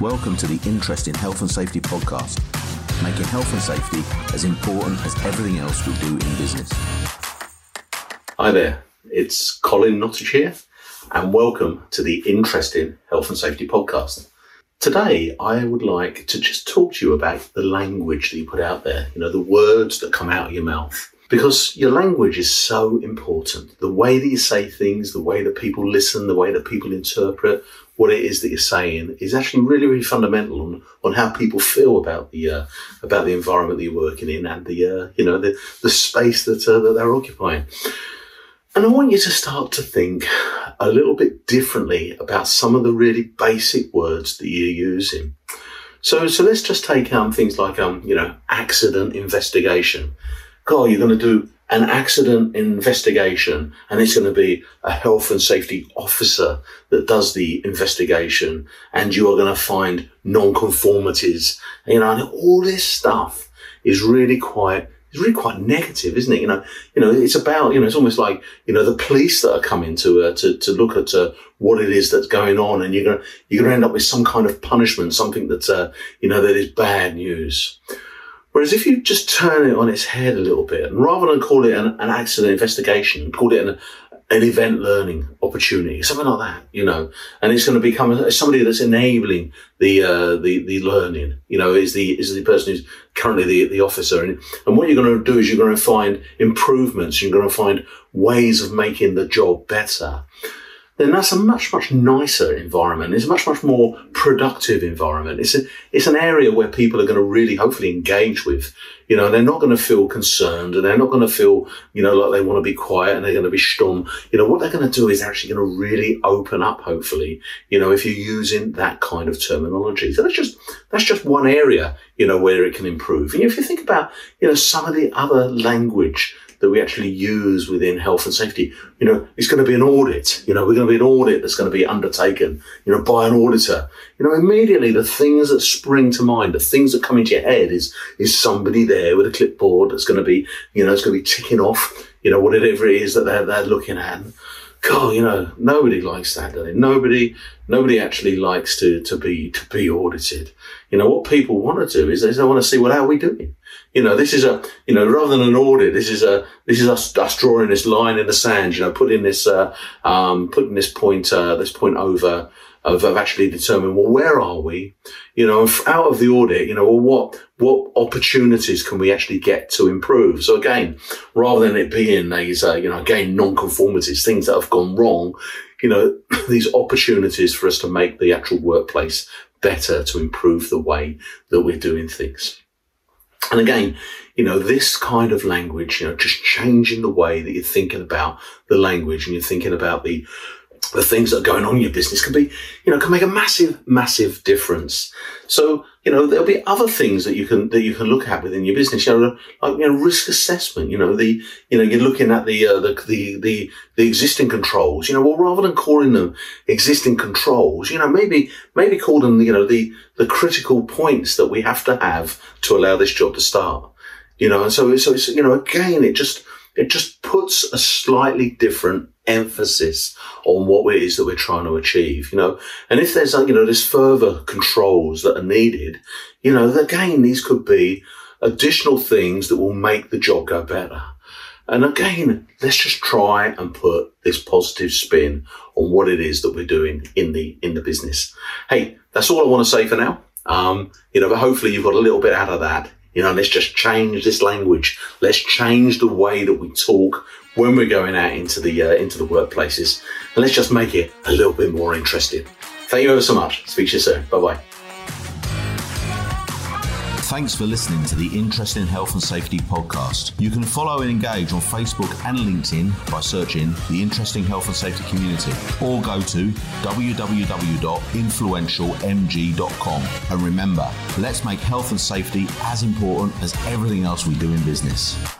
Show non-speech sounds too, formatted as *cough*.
Welcome to the Interesting Health and Safety podcast, making health and safety as important as everything else we do in business. Hi there, it's Colin Nottage here, and welcome to the Interesting Health and Safety podcast. Today, I would like to just talk to you about the language that you put out there, you know, the words that come out of your mouth. Because your language is so important. The way that you say things, the way that people listen, the way that people interpret what it is that you're saying is actually really, really fundamental on, on how people feel about the uh, about the environment that you're working in and the uh, you know the the space that uh, that they're occupying. And I want you to start to think a little bit differently about some of the really basic words that you're using. So, so let's just take um, things like um, you know, accident investigation. God, you're going to do an accident investigation and it's going to be a health and safety officer that does the investigation and you are going to find non-conformities, you know, and all this stuff is really quite it's really quite negative, isn't it? You know, you know, it's about, you know, it's almost like, you know, the police that are coming to, uh, to, to look at, uh, what it is that's going on and you're going to, you're going to end up with some kind of punishment, something that, uh, you know, that is bad news. Whereas if you just turn it on its head a little bit, and rather than call it an, an accident investigation, call it an, an event learning opportunity, something like that, you know, and it's going to become somebody that's enabling the, uh, the, the learning, you know, is the, is the person who's currently the, the officer. And, and what you're going to do is you're going to find improvements. You're going to find ways of making the job better then that's a much, much nicer environment. It's a much, much more productive environment. It's a, it's an area where people are going to really hopefully engage with. You know, they're not going to feel concerned and they're not going to feel, you know, like they want to be quiet and they're going to be stum. You know, what they're going to do is actually going to really open up, hopefully, you know, if you're using that kind of terminology. So that's just, that's just one area, you know, where it can improve. And if you think about, you know, some of the other language that we actually use within health and safety. You know, it's going to be an audit. You know, we're going to be an audit that's going to be undertaken, you know, by an auditor. You know, immediately the things that spring to mind, the things that come into your head is, is somebody there with a clipboard that's going to be, you know, it's going to be ticking off, you know, whatever it is that they're, they're looking at. God, you know, nobody likes that, do they? Nobody, nobody actually likes to, to be, to be audited. You know, what people want to do is they want to see, well, how are we doing? You know, this is a, you know, rather than an audit, this is a, this is us, us drawing this line in the sand, you know, putting this, uh, um, putting this point, uh, this point over, of, of actually determining, well, where are we? You know, out of the audit, you know, well, what, what opportunities can we actually get to improve? So again, rather than it being these, uh, you know, again, non-conformities, things that have gone wrong, you know, *clears throat* these opportunities for us to make the actual workplace better to improve the way that we're doing things. And again, you know, this kind of language, you know, just changing the way that you're thinking about the language and you're thinking about the, the things that are going on in your business can be, you know, can make a massive, massive difference. So, you know, there'll be other things that you can, that you can look at within your business, you know, like, you know, risk assessment, you know, the, you know, you're looking at the, uh, the, the, the, the existing controls, you know, well, rather than calling them existing controls, you know, maybe, maybe call them, you know, the, the critical points that we have to have to allow this job to start, you know, and so, so it's, you know, again, it just, it just puts a slightly different emphasis on what it is that we're trying to achieve, you know. And if there's, you know, there's further controls that are needed, you know, again, these could be additional things that will make the job go better. And again, let's just try and put this positive spin on what it is that we're doing in the, in the business. Hey, that's all I want to say for now. Um, you know, but hopefully you've got a little bit out of that. You know, let's just change this language. Let's change the way that we talk when we're going out into the uh, into the workplaces, and let's just make it a little bit more interesting. Thank you ever so much. Speak to you soon. Bye bye. Thanks for listening to the Interesting Health and Safety podcast. You can follow and engage on Facebook and LinkedIn by searching the Interesting Health and Safety Community or go to www.influentialmg.com. And remember, let's make health and safety as important as everything else we do in business.